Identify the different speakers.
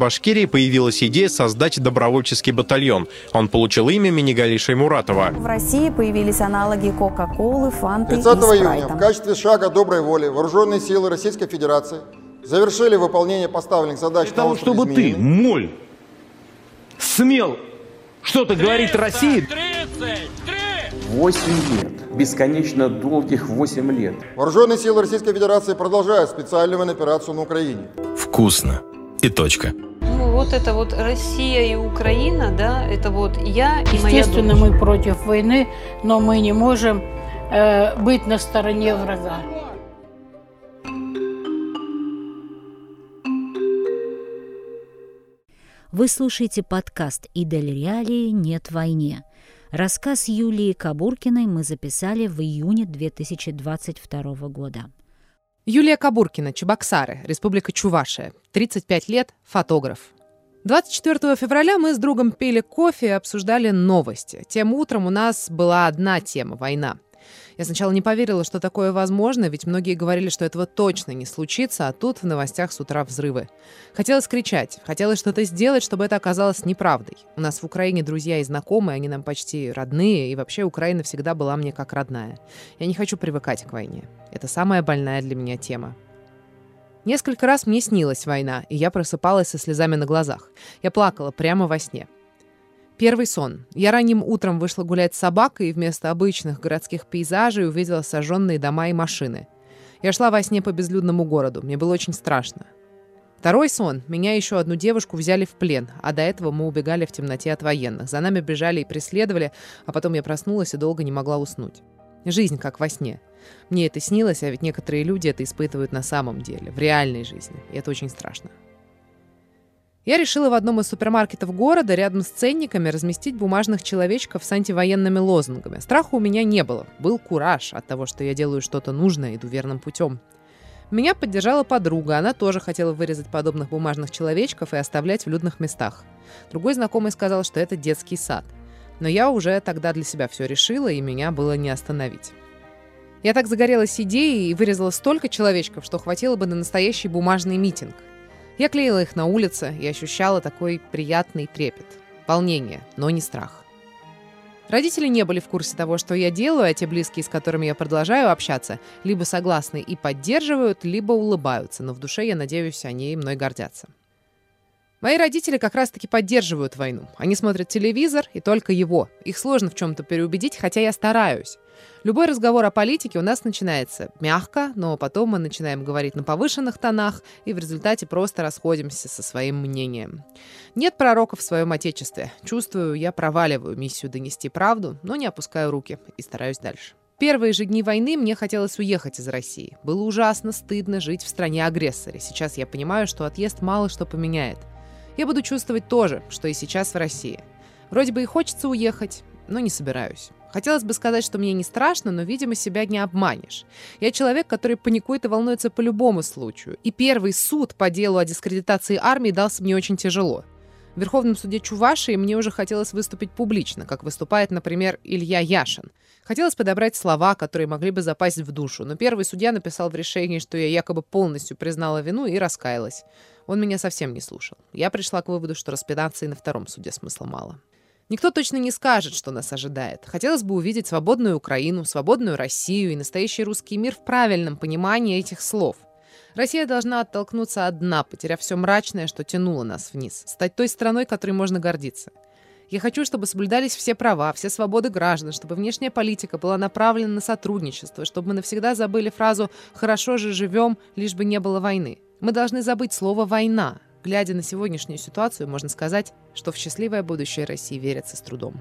Speaker 1: Башкирии появилась идея создать добровольческий батальон. Он получил имя Минигалиши Шаймуратова.
Speaker 2: В России появились аналоги Кока-Колы, Фанты
Speaker 3: 30
Speaker 2: и Спрайта.
Speaker 3: июня в качестве шага доброй воли вооруженные силы Российской Федерации завершили выполнение поставленных задач
Speaker 4: Для того, чтобы ты, моль, смел что-то говорить России,
Speaker 5: 8 лет, бесконечно долгих 8 лет.
Speaker 3: Вооруженные силы Российской Федерации продолжают специальную операцию на Украине.
Speaker 6: Вкусно. И точка.
Speaker 7: Ну, вот это вот Россия и Украина, да, это вот я и моя
Speaker 8: Естественно,
Speaker 7: дочь.
Speaker 8: мы против войны, но мы не можем э, быть на стороне врага.
Speaker 9: Вы слушаете подкаст «Идель Реалии. Нет войне». Рассказ Юлии Кабуркиной мы записали в июне 2022 года.
Speaker 10: Юлия Кабуркина, Чебоксары, Республика Чувашия, 35 лет, фотограф. 24 февраля мы с другом пили кофе и обсуждали новости. Тем утром у нас была одна тема – война. Я сначала не поверила, что такое возможно, ведь многие говорили, что этого точно не случится, а тут в новостях с утра взрывы. Хотелось кричать, хотелось что-то сделать, чтобы это оказалось неправдой. У нас в Украине друзья и знакомые, они нам почти родные, и вообще Украина всегда была мне как родная. Я не хочу привыкать к войне. Это самая больная для меня тема. Несколько раз мне снилась война, и я просыпалась со слезами на глазах. Я плакала прямо во сне. Первый сон. Я ранним утром вышла гулять с собакой и вместо обычных городских пейзажей увидела сожженные дома и машины. Я шла во сне по безлюдному городу. Мне было очень страшно. Второй сон. Меня еще одну девушку взяли в плен, а до этого мы убегали в темноте от военных. За нами бежали и преследовали, а потом я проснулась и долго не могла уснуть. Жизнь как во сне. Мне это снилось, а ведь некоторые люди это испытывают на самом деле, в реальной жизни. И это очень страшно. Я решила в одном из супермаркетов города рядом с ценниками разместить бумажных человечков с антивоенными лозунгами. Страха у меня не было. Был кураж от того, что я делаю что-то нужное, иду верным путем. Меня поддержала подруга. Она тоже хотела вырезать подобных бумажных человечков и оставлять в людных местах. Другой знакомый сказал, что это детский сад. Но я уже тогда для себя все решила, и меня было не остановить. Я так загорелась идеей и вырезала столько человечков, что хватило бы на настоящий бумажный митинг. Я клеила их на улице и ощущала такой приятный трепет. Волнение, но не страх. Родители не были в курсе того, что я делаю, а те близкие, с которыми я продолжаю общаться, либо согласны и поддерживают, либо улыбаются, но в душе, я надеюсь, они мной гордятся. Мои родители как раз-таки поддерживают войну. Они смотрят телевизор и только его. Их сложно в чем-то переубедить, хотя я стараюсь. Любой разговор о политике у нас начинается мягко, но потом мы начинаем говорить на повышенных тонах и в результате просто расходимся со своим мнением. Нет пророков в своем отечестве. Чувствую, я проваливаю миссию донести правду, но не опускаю руки и стараюсь дальше. Первые же дни войны мне хотелось уехать из России. Было ужасно стыдно жить в стране-агрессоре. Сейчас я понимаю, что отъезд мало что поменяет. Я буду чувствовать то же, что и сейчас в России. Вроде бы и хочется уехать, но не собираюсь. Хотелось бы сказать, что мне не страшно, но, видимо, себя не обманешь. Я человек, который паникует и волнуется по любому случаю. И первый суд по делу о дискредитации армии дался мне очень тяжело. В Верховном суде Чувашии мне уже хотелось выступить публично, как выступает, например, Илья Яшин. Хотелось подобрать слова, которые могли бы запасть в душу, но первый судья написал в решении, что я якобы полностью признала вину и раскаялась. Он меня совсем не слушал. Я пришла к выводу, что распинаться на втором суде смысла мало. Никто точно не скажет, что нас ожидает. Хотелось бы увидеть свободную Украину, свободную Россию и настоящий русский мир в правильном понимании этих слов. Россия должна оттолкнуться от дна, потеряв все мрачное, что тянуло нас вниз, стать той страной, которой можно гордиться. Я хочу, чтобы соблюдались все права, все свободы граждан, чтобы внешняя политика была направлена на сотрудничество, чтобы мы навсегда забыли фразу «хорошо же живем, лишь бы не было войны». Мы должны забыть слово «война». Глядя на сегодняшнюю ситуацию, можно сказать, что в счастливое будущее России верится с трудом.